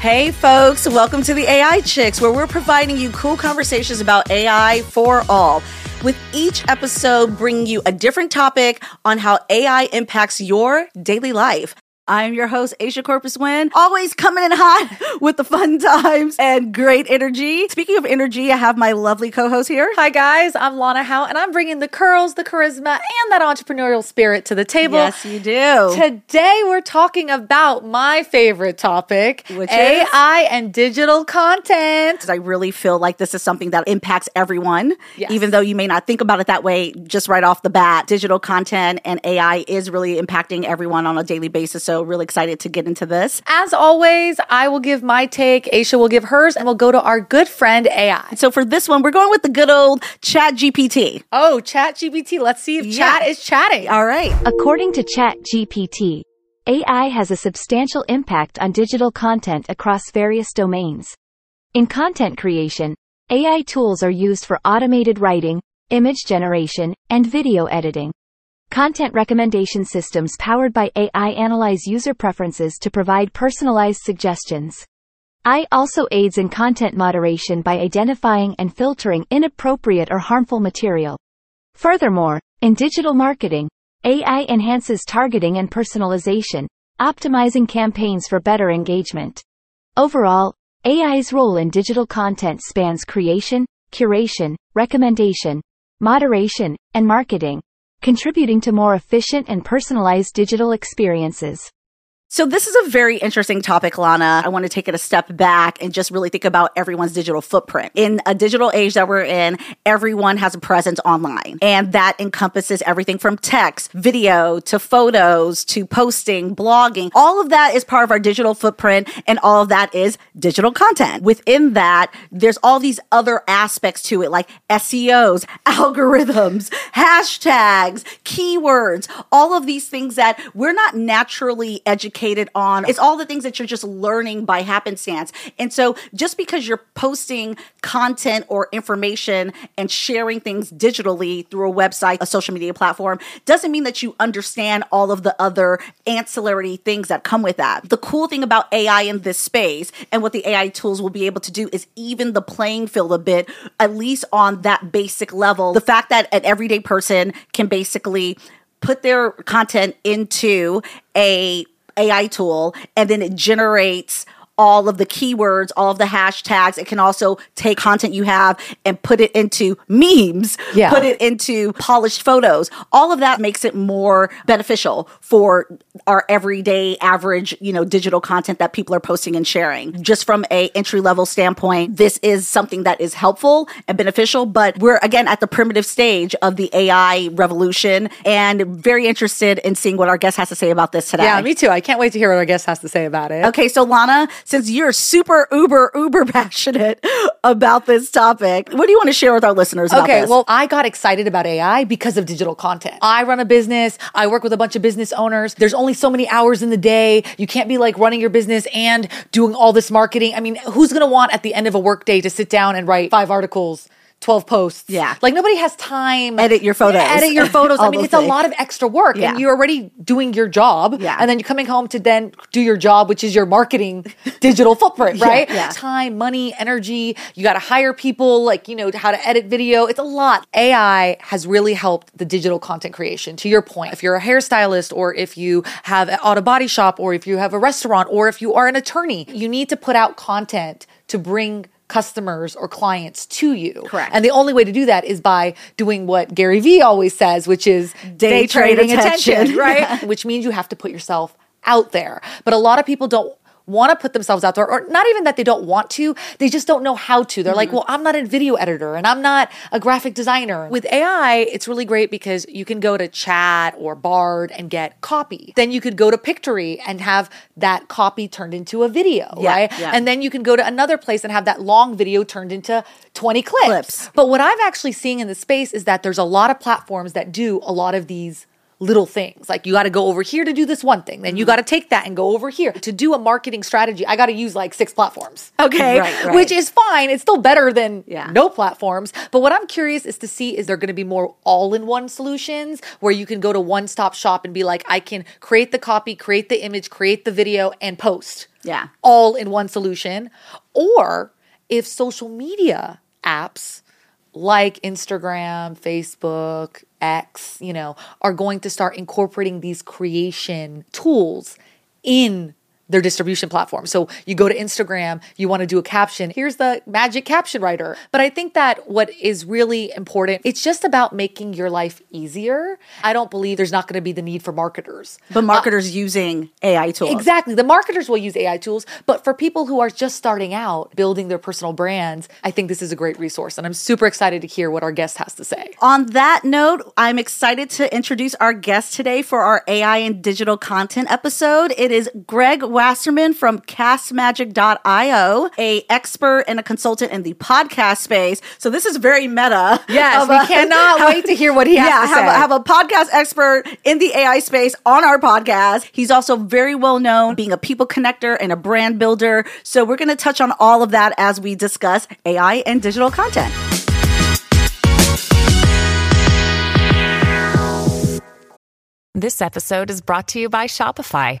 Hey, folks, welcome to the AI Chicks, where we're providing you cool conversations about AI for all. With each episode, bringing you a different topic on how AI impacts your daily life. I'm your host, Aisha Corpus Wynn, always coming in hot with the fun times and great energy. Speaking of energy, I have my lovely co host here. Hi, guys. I'm Lana Howe, and I'm bringing the curls, the charisma, and that entrepreneurial spirit to the table. Yes, you do. Today, we're talking about my favorite topic, Which AI and digital content. I really feel like this is something that impacts everyone, Yes. even though you may not think about it that way just right off the bat. Digital content and AI is really impacting everyone on a daily basis. So, really excited to get into this. As always, I will give my take, Aisha will give hers, and we'll go to our good friend AI. So, for this one, we're going with the good old ChatGPT. Oh, ChatGPT. Let's see if Yeah. chat is chatting. All right. According to Chat GPT, AI has a substantial impact on digital content across various domains. In content creation, AI tools are used for automated writing, image generation, and video editing. Content recommendation systems powered by AI analyze user preferences to provide personalized suggestions. AI also aids in content moderation by identifying and filtering inappropriate or harmful material. Furthermore, in digital marketing, AI enhances targeting and personalization, optimizing campaigns for better engagement. Overall, AI's role in digital content spans creation, curation, recommendation, moderation, and marketing, contributing to more efficient and personalized digital experiences. So this is a very interesting topic, Lana. I want to take it a step back and just really think about everyone's digital footprint. In a digital age that we're in, everyone has a presence online. And that encompasses everything from text, video, to photos, to posting, blogging. All of that is part of our digital footprint and all of that is digital content. Within that, there's all these other aspects to it like SEOs, algorithms, hashtags, keywords, all of these things that we're not naturally educated on. It's all the things that you're just learning by happenstance. And so just because you're posting content or information and sharing things digitally through a website, a social media platform, doesn't mean that you understand all of the other ancillary things that come with that. The cool thing about AI in this space and what the AI tools will be able to do is even the playing field a bit, at least on that basic level. The fact that an everyday person can basically put their content into a AI tool and then it generates all of the keywords, all of the hashtags. It can also take content you have and put it into memes, Yeah. put it into polished photos. All of that makes it more beneficial for our everyday average, you know, digital content that people are posting and sharing. Just from a entry level standpoint, this is something that is helpful and beneficial, but we're again at the primitive stage of the AI revolution and very interested in seeing what our guest has to say about this today. Yeah, me too. I can't wait to hear what our guest has to say about it. Okay, so Lana, since you're super uber uber passionate about this topic, what do you want to share with our listeners about Okay, well, I got excited about AI because of digital content. I run a business. I work with a bunch of business owners. There's only so many hours in the day. You can't be like running your business and doing all this marketing. I mean, who's going to want at the end of a workday to sit down and write five articles? 12 posts. Yeah. Like nobody has time. Edit your photos. Edit your photos. I mean, it's a lot of extra work Yeah. and you're already doing your job. Yeah. And then you're coming home to then do your job, which is your marketing digital footprint, Yeah, right? yeah. Time, money, energy. You got to hire people, like, you know, how to edit video. It's a lot. AI has really helped the digital content creation. To your point, if you're a hairstylist or if you have an auto body shop or if you have a restaurant or if you are an attorney, you need to put out content to bring customers or clients to you. Correct. And the only way to do that is by doing what Gary Vee always says, which is Day trade attention. right? Which means you have to put yourself out there. But a lot of people don't want to put themselves out there, or not even that they don't want to, they just don't know how to. They're Mm-hmm. like, well, I'm not a video editor and I'm not a graphic designer. With AI, it's really great because you can go to chat or Bard and get copy. Then you could go to Pictory and have that copy turned into a video, Yeah, right? yeah. And then you can go to another place and have that long video turned into 20 clips. Clips. But what I've actually seen in the space is that there's a lot of platforms that do a lot of these little things. Like you got to go over here to do this one thing. Then you got to take that and go over here. To do a marketing strategy, I got to use like six platforms. Okay. Right, right. Which is fine. It's still better than Yeah. no platforms. But what I'm curious is to see is there going to be more all-in-one solutions where you can go to one-stop shop and be like I can create the copy, create the image, create the video and post Yeah. all in one solution. Or if social media apps like Instagram, Facebook, X, you know, are going to start incorporating these creation tools in their distribution platform. So you go to Instagram, you want to do a caption, here's the magic caption writer. But I think that what is really important, it's just about making your life easier. I don't believe there's not going to be the need for marketers. But uh, marketers using AI tools. Exactly. The marketers will use AI tools, but for people who are just starting out building their personal brands, I think this is a great resource. And I'm super excited to hear what our guest has to say. On that note, I'm excited to introduce our guest today for our AI and digital content episode. It is Greg Wasserman from castmagic.io, a expert and a consultant in the podcast space. So this is very meta. Yes, we a- cannot wait to hear what he has yeah, to have, say. Have a podcast expert in the AI space on our podcast. He's also very well known being a people connector and a brand builder. So we're going to touch on all of that as we discuss AI and digital content. This episode is brought to you by Shopify.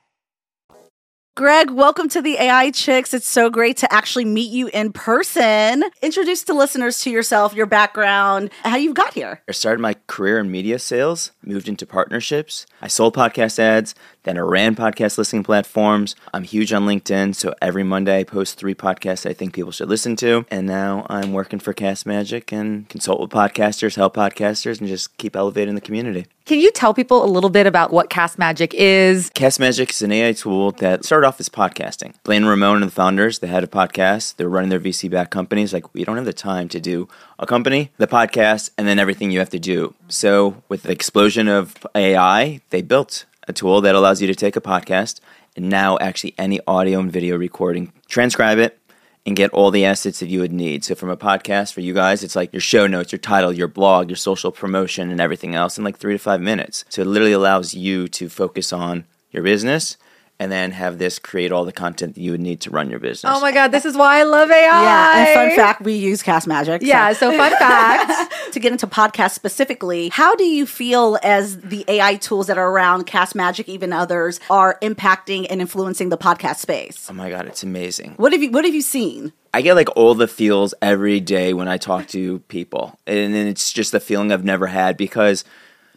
Greg, welcome to the AI Chicks. It's so great to actually meet you in person. Introduce the listeners to yourself, your background, how you got here. I started my career in media sales, moved into partnerships. I sold podcast ads, then I ran podcast listening platforms. I'm huge on LinkedIn, so every Monday I post three podcasts I think people should listen to. And now I'm working for Castmagic and consult with podcasters, help podcasters, and just keep elevating the community. Can you tell people a little bit about what Castmagic is? Castmagic is an AI tool that started off as podcasting. Blaine Ramon and the founders, they had a podcast. They're running their VC backed companies. Like, we don't have the time to do a company, the podcast, and then everything you have to do. So, with the explosion of AI, they built a tool that allows you to take a podcast and now actually any audio and video recording, transcribe it, and get all the assets that you would need. So from a podcast for you guys, it's like your show notes, your title, your blog, your social promotion, and everything else in like three to five minutes. So it literally allows you to focus on your business and then have this create all the content that you would need to run your business. Oh my God, this is why I love AI. Yeah, and fun fact, we use Castmagic. Yeah, so fun fact. to get into podcasts specifically, how do you feel as the AI tools that are around Castmagic, even others, are impacting and influencing the podcast space? Oh my god, it's amazing. What have you What have you seen? I get like all the feels every day when I talk to people. And then it's just a feeling I've never had because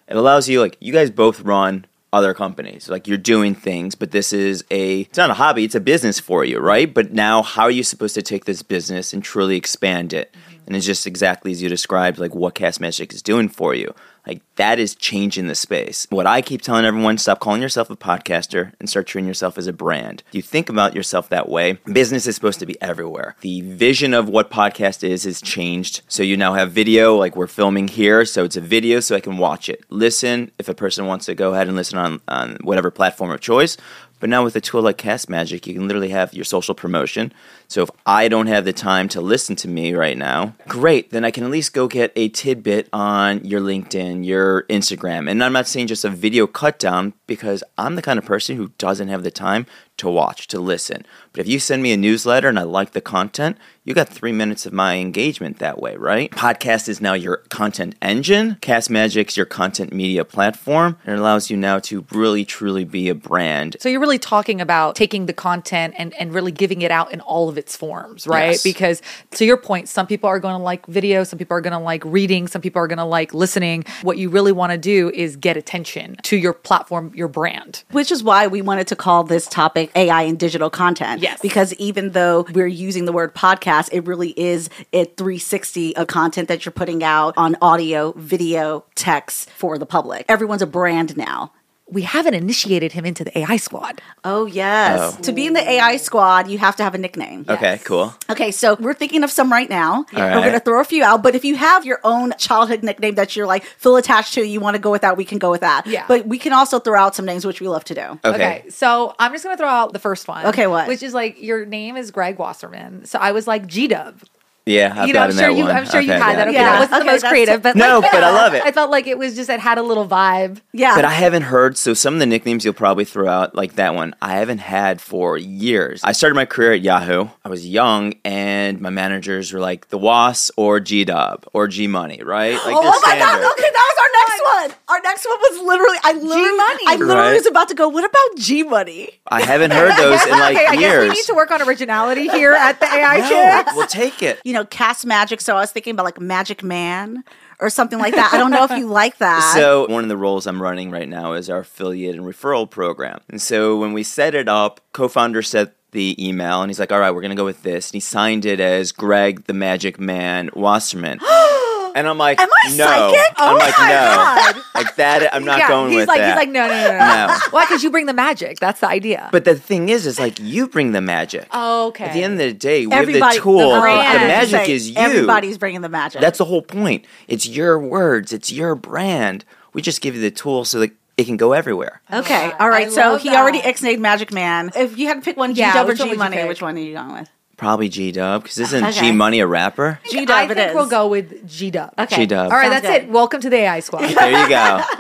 it allows you like you guys both run other companies. Like you're doing things, but this is a it's not a hobby, it's a business for you, right? But now how are you supposed to take this business and truly expand it? Mm-hmm. And it's just exactly as you described like what Castmagic is doing for you. Like that is changing the space. What I keep telling everyone, stop calling yourself a podcaster and start treating yourself as a brand. You think about yourself that way. Business is supposed to be everywhere. The vision of what podcast is has changed. So you now have video, like we're filming here. So it's a video so I can watch it. Listen if a person wants to go ahead and listen on, on whatever platform of choice. But now with a tool like Castmagic, you can literally have your social promotion. So if I don't have the time to listen to me right now, great, then I can at least go get a tidbit on your LinkedIn, your Instagram. And I'm not saying just a video cut down because I'm the kind of person who doesn't have the time to watch, to listen. But if you send me a newsletter and I like the content, you got three minutes of my engagement that way, right? Podcast is now your content engine. Castmagic's your content media platform. And it allows you now to really truly be a brand. So you're really talking about taking the content and, and really giving it out in all of its forms, right? Yes. Because to your point, some people are going to like video, some people are going to like reading, some people are going to like listening. What you really want to do is get attention to your platform, your brand. Which is why we wanted to call this topic AI and digital content. Yes. Because even though we're using the word podcast, it really is a 360 of content that you're putting out on audio, video, text for the public. Everyone's a brand now. We haven't initiated him into the AI squad. Oh, yes. Oh. To be in the AI squad, you have to have a nickname. Okay, cool. Okay, so we're thinking of some right now. We're going to throw a few out, but if you have your own childhood nickname that you're like feel attached to, you want to go with that, we can go with that. Yeah. But we can also throw out some names, which we love to do. Okay. so I'm just gonna throw out the first one. Okay, what? Which is like your name is Greg Wasserman. So I was like G Dub. Yeah, I've You know, I'm sure that you. one. I'm sure you Okay, had yeah. that. Okay, Yeah. that wasn't Okay, the most creative, but No, like, but I love it. I felt like it was just it had a little vibe. Yeah. But I haven't heard, so some of the nicknames you'll probably throw out, like that one, I haven't had for years. I started my career at Yahoo. I was young, and my managers were like the WAS or G Dub or G Money, right? Like Oh they're my god! Okay, that was our next one. Our next one was literally I literally G-Money. I literally Right. was about to go. What about G Money? I haven't heard those in like okay, I guess years. we need to work on originality here at the AI no, Kids. we'll take it. You know, cast magic. So I was thinking about like Magic Man or something like that. I don't know if you like that. So one of the roles I'm running right now is our affiliate and referral program. And so when we set it up, co-founder sent the email and he's like, "All right, we're gonna go with this." And he signed it as Greg the Magic Man Wasserman. and I'm like, Am I "No." psychic? I'm Oh like, my "No." God. Like that. I'm not yeah, going he's with like that. he's like no no no no. no. No. Why? Because you bring the magic. That's the idea. But the thing is, is like you bring the magic. Oh, okay. At the end of the day, we everybody, have the tool. the, The, magic say, is you. Everybody's bringing the magic. That's the whole point. It's your words. It's your brand. We just give you the tool so that it can go everywhere. okay. Ah, All right. I so love he already that. ixnayed Magic Man. If you had to pick one, G Yeah, Dub or which one G Money, pick? which one are you going with? Probably G Dub because isn't Okay. G Money a rapper? G Dub I think It is. we'll go with G Dub. Okay. G-Dub. All right, Sounds that's good. it. Welcome to the AI squad. There you go.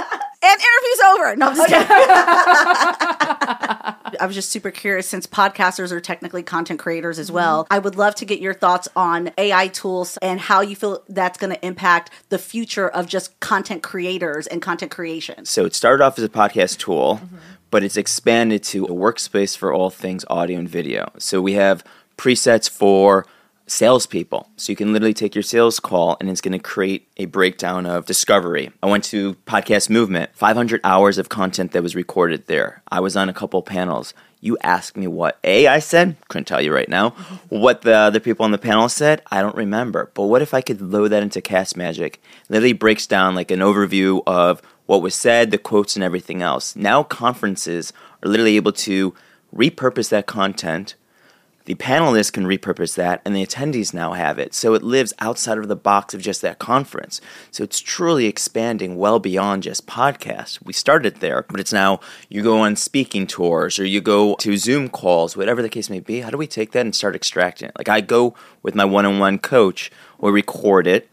And interview's over. No, I'm just kidding. I was just super curious since podcasters are technically content creators as well. Mm-hmm. I would love to get your thoughts on AI tools and how you feel that's going to impact the future of just content creators and content creation. So it started off as a podcast tool, mm-hmm. but it's expanded to a workspace for all things audio and video. So we have presets for salespeople. So you can literally take your sales call and it's going to create a breakdown of discovery. I went to Podcast Movement, 500 hours of content that was recorded there. I was on a couple panels. You asked me what A I said, couldn't tell you right now. What the other people on the panel said, I don't remember. But what if I could load that into Castmagic? Literally breaks down like an overview of what was said, the quotes, and everything else. Now conferences are literally able to repurpose that content the panelists can repurpose that and the attendees now have it. So it lives outside of the box of just that conference. So it's truly expanding well beyond just podcasts. We started there but it's now you go on speaking tours or you go to zoom calls whatever the case may be. How do we take that and start extracting it? Like i go with my one-on-one coach we'll record it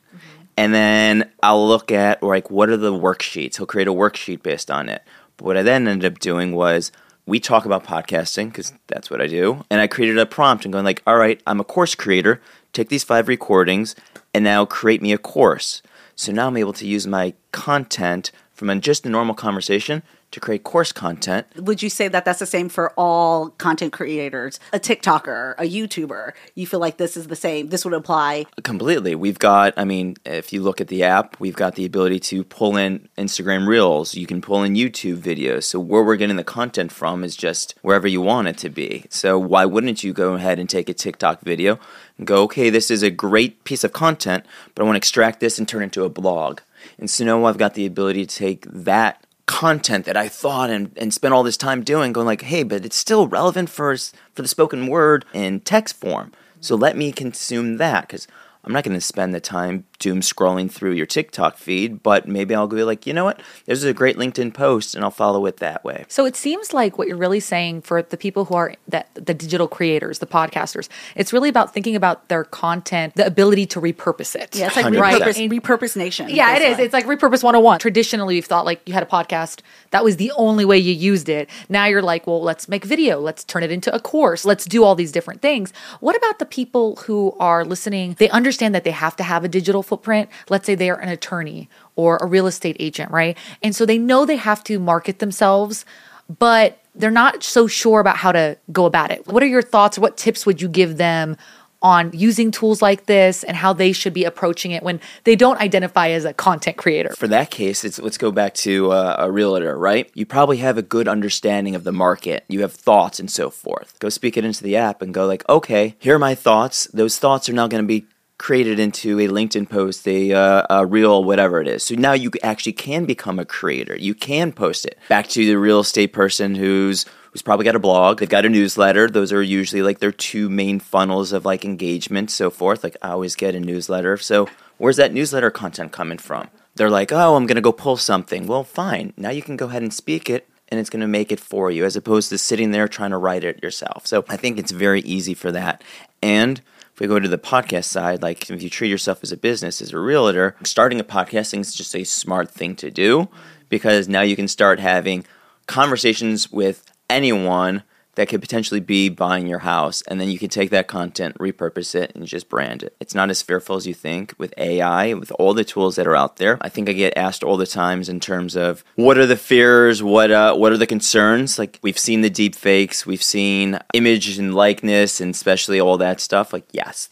and then I'll look at like what are the worksheets. He'll create a worksheet based on it. But what I then ended up doing was we talk about podcasting because that's what I do, and I created a prompt and going like, all right, I'm a course creator. Take these five recordings and now create me a course. So now I'm able to use my content from just a normal conversation to create course content Would you say that that's the same for all content creators? A TikToker, a YouTuber, you feel like this is the same? This would apply. Completely. We've got, I mean, if you look at the app, we've got the ability to pull in Instagram Reels. You can pull in YouTube videos. So, where we're getting the content from is just wherever you want it to be. So, why wouldn't you go ahead and take a TikTok video and go, okay, this is a great piece of content, but I want to extract this and turn it into a blog? And so now I've got the ability to take that content that I thought and, and spent all this time doing, going like, hey, but it's still relevant for for the spoken word in text form. So let me consume that because I'm not going to spend the time doom scrolling through your TikTok feed, but maybe I'll be like, you know what? This is a great LinkedIn post and I'll follow it that way. So it seems like what you're really saying for the people who are that the digital creators, the podcasters, it's really about thinking about their content, the ability to repurpose it. Yeah, it's like 100%. repurpose, repurpose nation. Yeah, it is. basically. It's like repurpose 101. Traditionally, we've thought like you had a podcast, that was the only way you used it. Now you're like, well, let's make video, let's turn it into a course, let's do all these different things. What about the people who are listening? They understand that they have to have a digital footprint. Let's say they are an attorney or a real estate agent, right? And so they know they have to market themselves, but they're not so sure about how to go about it. What are your thoughts? What tips would you give them on using tools like this and how they should be approaching it when they don't identify as a content creator? For that case, let's go back to uh, a realtor, right? You probably have a good understanding of the market. You have thoughts and so forth. Go speak it into the app and go like, okay, here are my thoughts. Those thoughts are now going to be created into a LinkedIn post, a, uh, a reel, whatever it is. So now you actually can become a creator. You can post it. Back to the real estate person who's who's probably got a blog. They've got a newsletter. Those are usually like their two main funnels of like engagement, so forth. Like I always get a newsletter. So where's that newsletter content coming from? They're like, oh, I'm gonna go pull something. Well, fine. Now you can go ahead and speak it. And it's going to make it for you as opposed to sitting there trying to write it yourself. So I think it's very easy for that. And we go to the podcast side, like if you treat yourself as a business, as a realtor, starting a podcasting is just a smart thing to do because now you can start having conversations with anyone that could potentially be buying your house and then you can take that content repurpose it and just brand it. It's not as fearful as you think with ai with all the tools that are out there. I think i get asked all the times in terms of what are the fears? What uh, what are the concerns? Like we've seen the deep fakes we've seen image and likeness and especially all that stuff. Like yes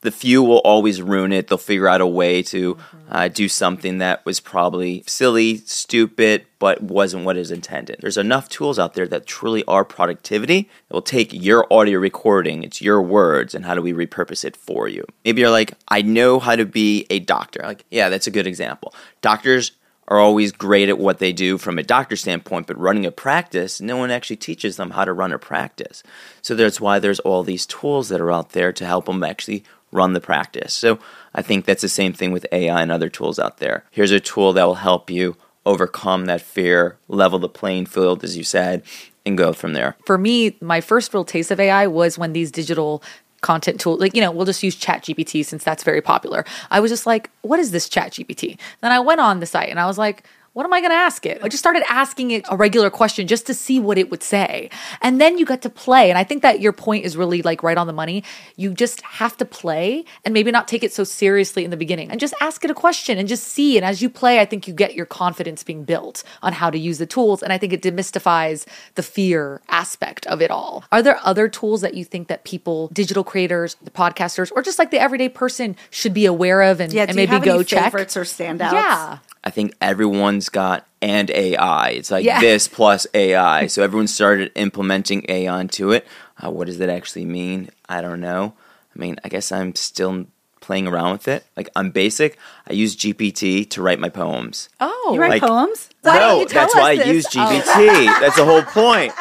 the few will always ruin it. They'll figure out a way to uh, do something that was probably silly, stupid, but wasn't what is intended. There's enough tools out there that truly are productivity. It will take your audio recording, it's your words, and how do we repurpose it for you? Maybe you're like, I know how to be a doctor. Like, yeah, that's a good example. Doctors are always great at what they do from a doctor standpoint, but running a practice, no one actually teaches them how to run a practice. So that's why there's all these tools that are out there to help them actually run the practice. So I think that's the same thing with AI and other tools out there. Here's a tool that will help you overcome that fear, level the playing field, as you said, and go from there. For me, my first real taste of AI was when these digital content tools, like, you know, we'll just use ChatGPT since that's very popular. I was just like, what is this ChatGPT? Then I went on the site and I was like, what am I going to ask it? I just started asking it a regular question just to see what it would say. And then you got to play. And I think that your point is really like right on the money. You just have to play and maybe not take it so seriously in the beginning and just ask it a question and just see. And as you play, I think you get your confidence being built on how to use the tools. And I think it demystifies the fear aspect of it all. Are there other tools that you think that people, digital creators, the podcasters, or just like the everyday person should be aware of and, Yeah, and maybe go check? favorites or standouts? Yeah. I think everyone's got and AI. It's like Yeah. this plus AI. so everyone started implementing AI into it. Uh, what does that actually mean? I don't know. I mean, I guess I'm still playing around with it. Like I'm basic. I use GPT to write my poems. Oh, You write Like- poems? Why no, you tell that's us why this? I use Oh. GPT. That's the whole point.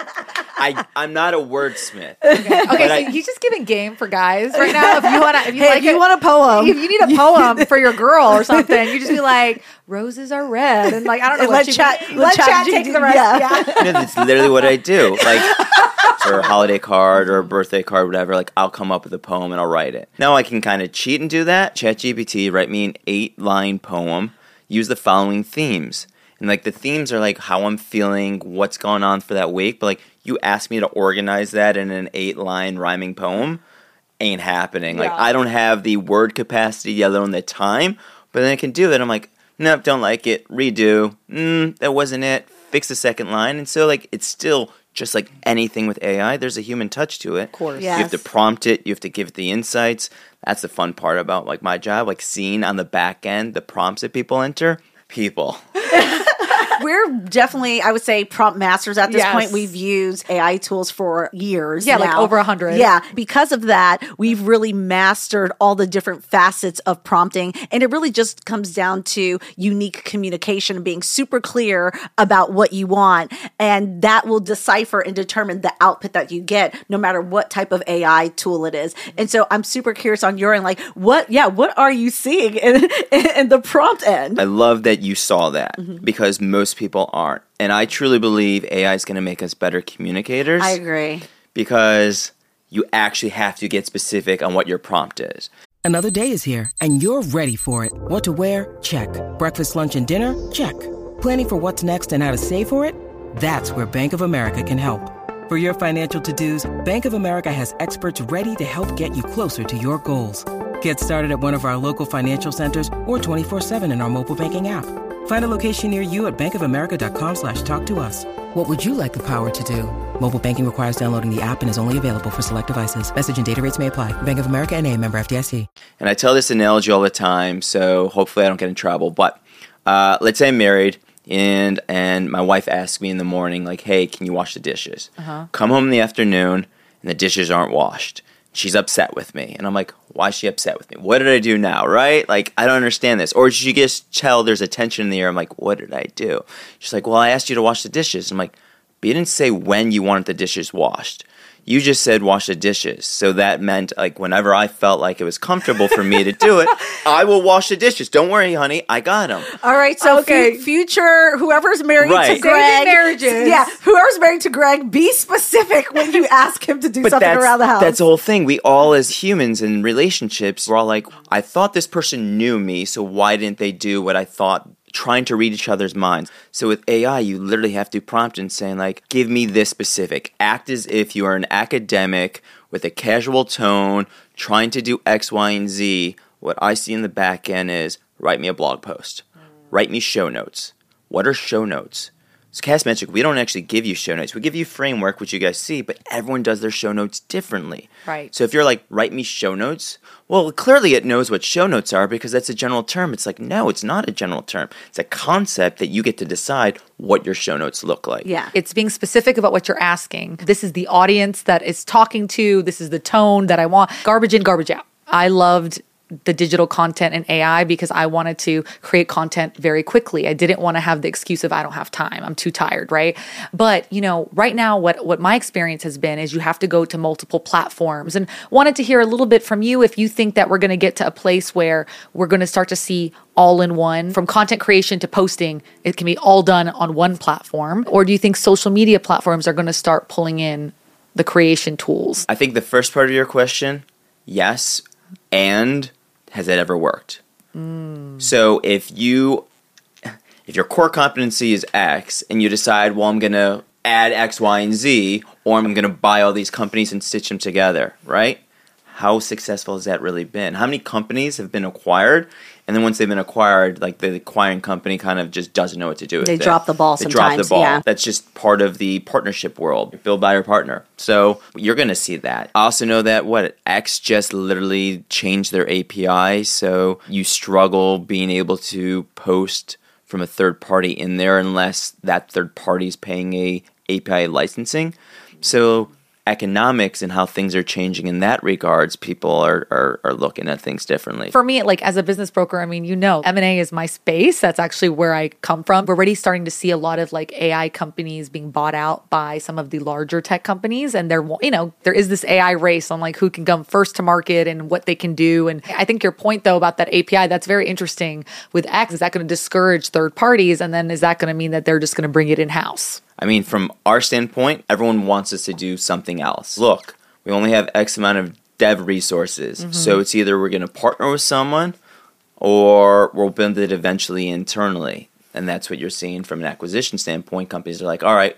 I I'm not a wordsmith. Okay, But so I- he's just giving game for guys right now. If you want to, if you Hey, like if you it- want a poem, if you need a poem for your girl or something, you just be like, "Roses are red," and like I don't know. What let she- chat- let, let chat, chat take GD the rest. yeah. Yeah. No, that's literally what I do. Like for a holiday card or a birthday card, whatever. Like I'll come up with a poem and I'll write it. Now I can kind of cheat and do that. ChatGPT, write me an eight-line poem. Use the following themes, and like the themes are like how I'm feeling, what's going on for that week. But like you ask me to organize that in an eight-line rhyming poem, ain't happening. Like Yeah. I don't have the word capacity, yet alone the time. But then I can do it. I'm like, nope, don't like it. Redo. Mm, that wasn't it. Fix the second line. And so like it's still just like anything with AI. There's a human touch to it. Of course. You have to prompt it. You have to give it the insights. That's the fun part about like my job. Like seeing on the back end the prompts that people enter. People. we're definitely, I would say, prompt masters at this Yes. point. We've used AI tools for years. Yeah, like now. over 100. Yeah. Because of that, we've really mastered all the different facets of prompting. And it really just comes down to unique communication, and being super clear about what you want. And that will decipher and determine the output that you get, no matter what type of AI tool it is. And so I'm super curious on your end, like, what, yeah, what are you seeing in, in the prompt end? I love that you saw that Mm-hmm. because most people aren't. And I truly believe AI is going to make us better communicators. I agree. because you actually have to get specific on what your prompt is. Another day is here, and you're ready for it. What to wear? Check. Breakfast, lunch, and dinner? Check. Planning for what's next and how to save for it? That's where Bank of America can help. For your financial to dos, Bank of America has experts ready to help get you closer to your goals. Get started at one of our local financial centers or 24-7 in our mobile banking app. Find a location near you at bankofamerica.com slash talk to us. What would you like the power to do? Mobile banking requires downloading the app and is only available for select devices. Message and data rates may apply. Bank of America and a member FDIC. And I tell this analogy all the time, so hopefully I don't get in trouble. But uh, let's say I'm married, and and my wife asks me in the morning, like, "Hey, can you wash the dishes?" Come home in the afternoon, and the dishes aren't washed. She's upset with me, and I'm like, "Why is she upset with me? What did I do now? Right? Like, I don't understand this." Or she just tell there's a tension in the air. I'm like, "What did I do?" She's like, "Well, I asked you to wash the dishes." I'm like, "But you didn't say when you wanted the dishes washed." you just said wash the dishes. So that meant like whenever I felt like it was comfortable for me to do it, I will wash the dishes. Don't worry, honey, I got them. All right, so Okay. fu- future whoever's married Right. to Saving Greg, marriages. yeah, whoever's married to Greg, be specific when you ask him to do something that's around the house. that's the whole thing. We all as humans in relationships, we're all like, I thought this person knew me, so why didn't they do what I thought? Trying to read each other's minds. So with AI, you literally have to prompt and saying like, give me this specific. Act as if you are an academic with a casual tone, trying to do X, Y, and Z. What I see in the back end is write me a blog post, write me show notes. What are show notes? So Castmagic, we don't actually give you show notes. We give you framework, which you guys see, but everyone does their show notes differently. Right. So if you're like, write me show notes, well, clearly it knows what show notes are because that's a general term. It's like, no, it's not a general term. It's a concept that you get to decide what your show notes look like. yeah. It's being specific about what you're asking. This is the audience that is talking to. This is the tone that I want. Garbage in, garbage out. I loved the digital content and AI because I wanted to create content very quickly. I didn't want to have the excuse of I don't have time. I'm too tired, right? But, you know, right now what what my experience has been is you have to go to multiple platforms and wanted to hear a little bit from you if you think that we're going to get to a place where we're going to start to see all in one from content creation to posting it can be all done on one platform or do you think social media platforms are going to start pulling in the creation tools I think the first part of your question, yes, and has it ever worked? So if you if your core competency is X and you decide, well, I'm gonna add X, Y, and Z, or I'm gonna buy all these companies and stitch them together, right? How successful has that really been? How many companies have been acquired? And then once they've been acquired, like the acquiring company kind of just doesn't know what to do with They it. drop the ball They drop the ball. yeah. That's just part of the partnership world. Build by your partner. So you're going to see that. I also know that what X just literally changed their API. So you struggle being able to post from a third party in there unless that third party is paying a API licensing. So economics and how things are changing in that regards, people are, are, are looking at things differently. for me like as a business broker i mean you know m&a is my space. That's actually where i come from. We're already starting to see a lot of like ai companies being bought out by some of the larger tech companies and they're you know there is this ai race on like who can come first to market and what they can do. And i think your point though about that api that's very interesting with x. Is that going to discourage third parties? And then is that going to mean that they're just going to bring it in house I mean, from our standpoint, everyone wants us to do something else. Look, we only have X amount of dev resources. Mm-hmm. So it's either we're going to partner with someone or we'll build it eventually internally. And that's what you're seeing from an acquisition standpoint. Companies are like, all right,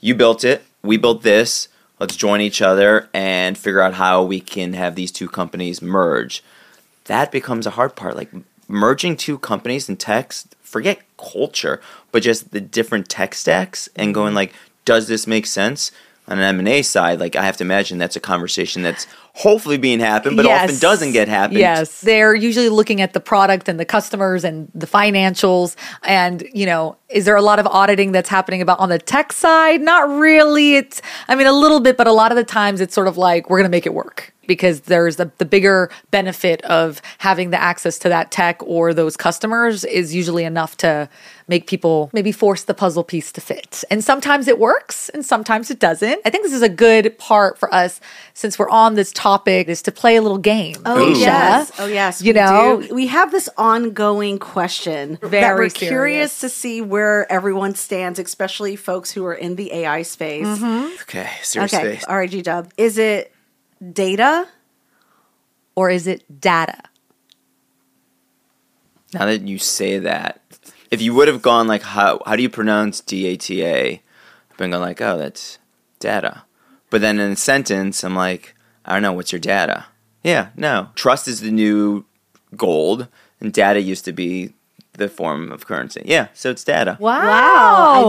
you built it, we built this, let's join each other and figure out how we can have these two companies merge. That becomes a hard part. Like merging two companies in tech, forget culture, but just the different tech stacks and going like, does this make sense? on an M and A side, like I have to imagine that's a conversation that's hopefully being happened, but Yes. often doesn't get happened. Yes. They're usually looking at the product and the customers and the financials. And, you know, is there a lot of auditing that's happening about on the tech side? Not really. It's, I mean, a little bit, but a lot of the times it's sort of like, we're going to make it work because there's the, the bigger benefit of having the access to that tech or those customers is usually enough to make people maybe force the puzzle piece to fit. And sometimes it works and sometimes it doesn't. I think this is a good part for us since we're on this topic is to play a little game. Oh yes, oh yes. You we know? do. we have this ongoing question that Very we're serious. curious to see where everyone stands, especially folks who are in the AI space. Mm-hmm. Okay, serious Okay, face. all right, G Dub. Is it data? or is it data? Now that you say that, if you would have gone like how how do you pronounce D A T A? I've been going like, oh, that's data. But then in a sentence, I'm like, I don't know, what's your data? Yeah, no. Trust is the new gold, and data used to be the form of currency. Yeah, so it's data. Wow,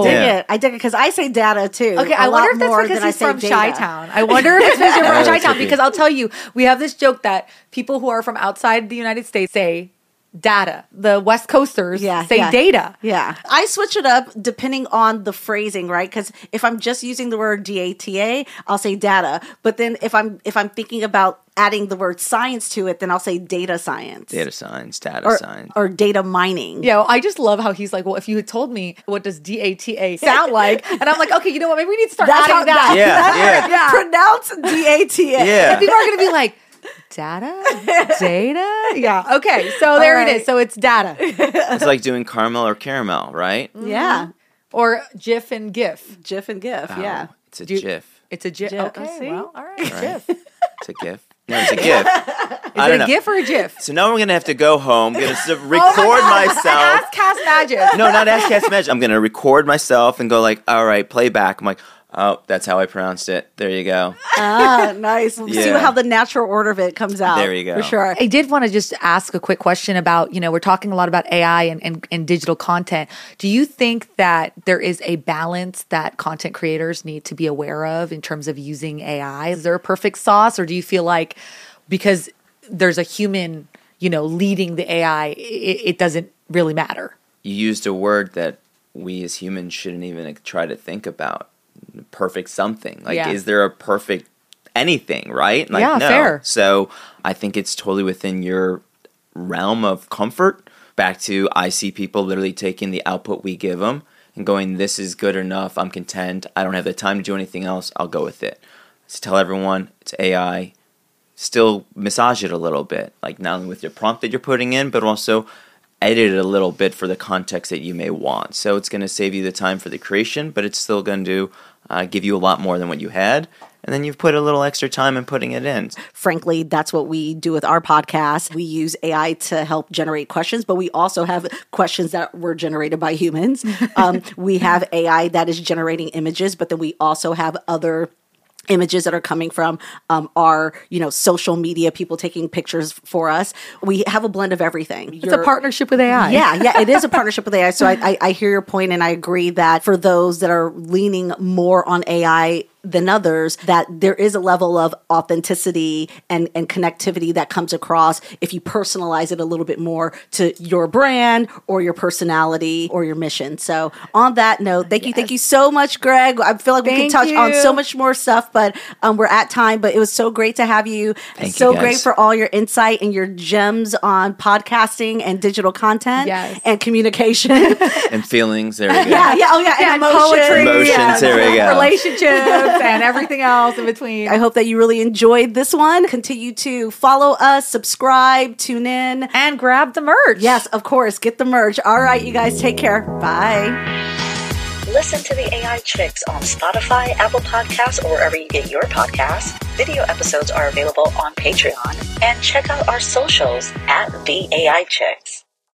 I dig Yeah. it. I dig it because I say data too. Okay, I I wonder if that's because he's from Chi Town. I wonder if it's because you're Oh, from Chi Town because I'll tell you, we have this joke that people who are from outside the United States say data. The West Coasters Yeah, say yeah. data. Yeah, I switch it up depending on the phrasing, right? Because if I'm just using the word data, I'll say data. But then if I'm if I'm thinking about adding the word science to it, then I'll say data science Data science, data or, science. or data mining. Yo, I just love how he's like, well, if you had told me what does DATA sound like, and I'm like, okay, you know what? Maybe we need to start That's adding how that. Yeah, yeah. Pronounce data. Yeah. And people are going to be like, data, data. Yeah. Okay. So there right. it is. So it's data it's like doing caramel or caramel, right? Mm-hmm. yeah. or GIF and GIF. GIF and GIF. Oh, Yeah. It's a Do you- GIF. It's a GIF. GIF, Okay. Oh, see? Well, all right. Right. GIF. It's a GIF. No, it's a GIF. I it don't a know. GIF or a GIF? So now we're gonna have to go home. Gonna s- Oh record myself. Ask Castmagic. No, not ask Castmagic. I'm gonna record myself and go like, all right, play back. I'm like, oh, that's how I pronounced it. There you go. Ah, nice. We'll See how the natural order of it comes out. There you go. For sure. I did want to just ask a quick question about, you know, we're talking a lot about AI and, and, and digital content. Do you think that there is a balance that content creators need to be aware of in terms of using AI? Is there a perfect sauce, or do you feel like because there's a human, you know, leading the AI, it, it doesn't really matter? You used a word that we as humans shouldn't even try to think about. Perfect something. Like, Yeah. is there a perfect anything? Right? Like, Yeah, no. fair. So I think it's totally within your realm of comfort. Back to I see people literally taking the output we give them and going, "This is good enough. I'm content. I don't have the time to do anything else. I'll go with it." So tell everyone it's AI. Still massage it a little bit, like not only with your prompt that you're putting in, but also edit it a little bit for the context that you may want. So it's going to save you the time for the creation, but it's still going to uh, give you a lot more than what you had. And then you've put a little extra time in putting it in. frankly, that's what we do with our podcast. We use AI to help generate questions, but we also have questions that were generated by humans. um, we have AI that is generating images, but then we also have other images that are coming from um, our you know social media people taking pictures for us we have a blend of everything It's a partnership with AI. yeah, yeah, it is a partnership with AI. So I, I, I hear your point, and I agree that for those that are leaning more on AI than others, that there is a level of authenticity and, and connectivity that comes across if you personalize it a little bit more to your brand or your personality or your mission. So on that note, thank you, thank you so much, Greg. I feel like we Thank can touch on so much more stuff, but um, we're at time. But it was so great to have you. Thank you, so guys. great for all your insight and your gems on podcasting and digital content Yes. and communication. And feelings, there we go. yeah, yeah, oh yeah, Yeah, and and poetry, Emotions, and there we go. relationships, and everything else in between. I hope that you really enjoyed this one. Continue to follow us, subscribe, tune in. and grab the merch. Yes, of course, get the merch. All right, you guys, take care. Bye. Listen to the AI Chicks on Spotify, Apple Podcasts, or wherever you get your podcasts. Video episodes are available on Patreon. And check out our socials at the AI Chicks.